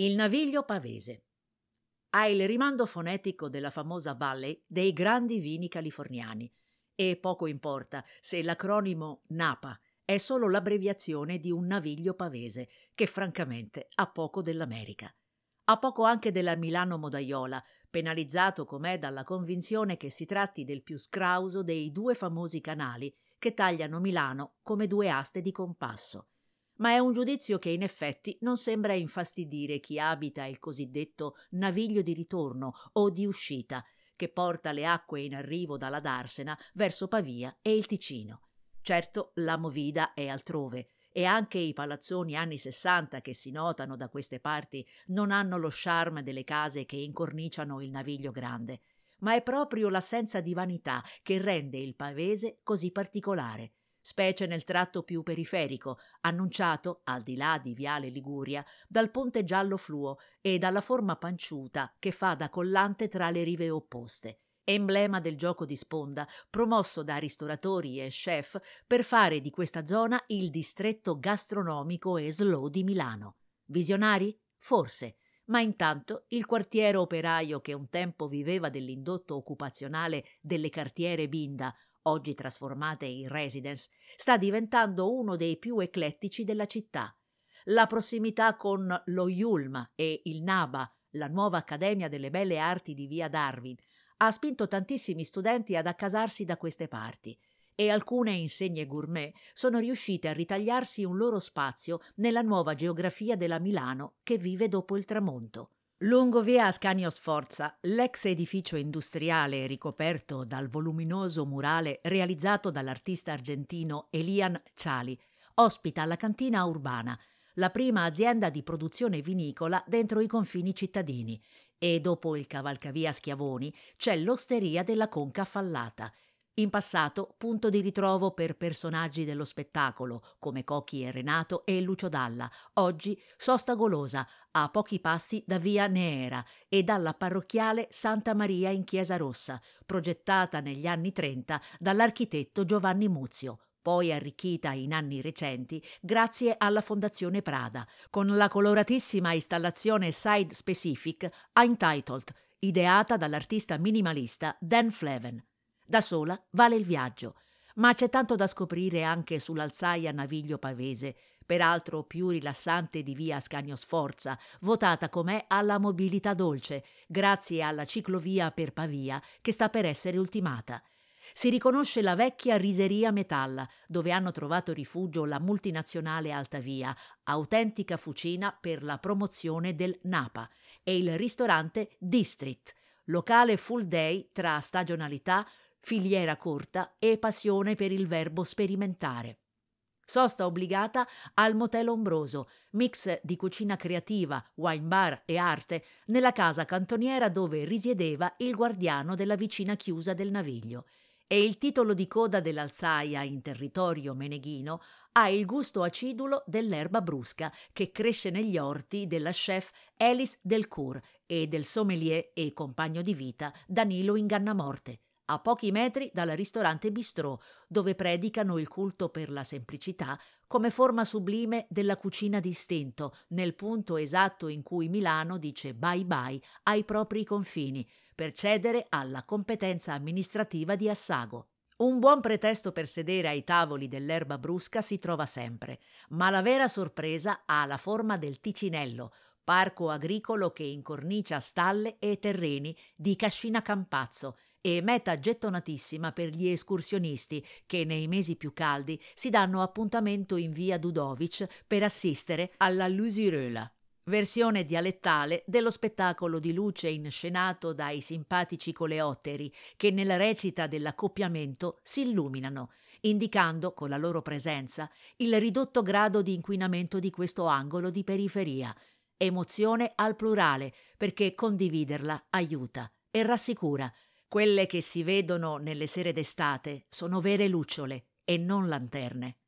Il naviglio pavese. Ha il rimando fonetico della famosa Valley dei grandi vini californiani e poco importa se l'acronimo NAPA è solo l'abbreviazione di un naviglio pavese che francamente ha poco dell'America. Ha poco anche della Milano Modaiola, penalizzato com'è dalla convinzione che si tratti del più scrauso dei due famosi canali che tagliano Milano come due aste di compasso ma è un giudizio che in effetti non sembra infastidire chi abita il cosiddetto naviglio di ritorno o di uscita, che porta le acque in arrivo dalla Darsena verso Pavia e il Ticino. Certo, la movida è altrove, e anche i palazzoni anni sessanta che si notano da queste parti non hanno lo charme delle case che incorniciano il naviglio grande, ma è proprio l'assenza di vanità che rende il pavese così particolare specie nel tratto più periferico, annunciato, al di là di Viale Liguria, dal ponte giallo fluo e dalla forma panciuta che fa da collante tra le rive opposte emblema del gioco di sponda, promosso da ristoratori e chef per fare di questa zona il distretto gastronomico e slow di Milano. Visionari? Forse, ma intanto il quartiere operaio che un tempo viveva dell'indotto occupazionale delle cartiere Binda, oggi trasformate in residence, sta diventando uno dei più eclettici della città. La prossimità con lo Yulm e il Naba, la nuova Accademia delle Belle Arti di via Darwin, ha spinto tantissimi studenti ad accasarsi da queste parti e alcune insegne gourmet sono riuscite a ritagliarsi un loro spazio nella nuova geografia della Milano che vive dopo il tramonto. Lungo via Ascanio Sforza, l'ex edificio industriale ricoperto dal voluminoso murale realizzato dall'artista argentino Elian Ciali ospita la cantina urbana, la prima azienda di produzione vinicola dentro i confini cittadini, e dopo il cavalcavia Schiavoni c'è l'osteria della Conca Fallata, in passato punto di ritrovo per personaggi dello spettacolo come Cocchi e Renato e Lucio Dalla, oggi sosta golosa a pochi passi da via Neera e dalla parrocchiale Santa Maria in Chiesa Rossa, progettata negli anni 30 dall'architetto Giovanni Muzio, poi arricchita in anni recenti grazie alla Fondazione Prada, con la coloratissima installazione Side Specific Untitled, ideata dall'artista minimalista Dan Fleven. Da sola vale il viaggio, ma c'è tanto da scoprire anche sull'alzaia Naviglio Pavese, peraltro più rilassante di via Ascanio Sforza, votata com'è alla mobilità dolce, grazie alla ciclovia per Pavia che sta per essere ultimata. Si riconosce la vecchia riseria Metalla, dove hanno trovato rifugio la multinazionale Altavia, autentica fucina per la promozione del Napa, e il ristorante District, locale full day tra stagionalità, filiera corta e passione per il verbo sperimentare. Sosta obbligata al Motel Ombroso, mix di cucina creativa, wine bar e arte, nella casa cantoniera dove risiedeva il guardiano della vicina chiusa del Naviglio. E il titolo di coda dell'Alzaia in territorio meneghino ha il gusto acidulo dell'erba brusca che cresce negli orti della chef Alice Delcourt e del sommelier e compagno di vita Danilo Ingannamorte a pochi metri dal ristorante Bistrò, dove predicano il culto per la semplicità come forma sublime della cucina d'istinto, nel punto esatto in cui Milano dice bye bye ai propri confini, per cedere alla competenza amministrativa di Assago. Un buon pretesto per sedere ai tavoli dell'erba brusca si trova sempre, ma la vera sorpresa ha la forma del Ticinello, parco agricolo che incornicia stalle e terreni di Cascina Campazzo, e meta gettonatissima per gli escursionisti che nei mesi più caldi si danno appuntamento in via Dudovic per assistere alla Lusiröla, versione dialettale dello spettacolo di luce inscenato dai simpatici coleotteri che nella recita dell'accoppiamento si illuminano, indicando con la loro presenza il ridotto grado di inquinamento di questo angolo di periferia. Emozione al plurale, perché condividerla aiuta e rassicura quelle che si vedono nelle sere d'estate sono vere lucciole e non lanterne.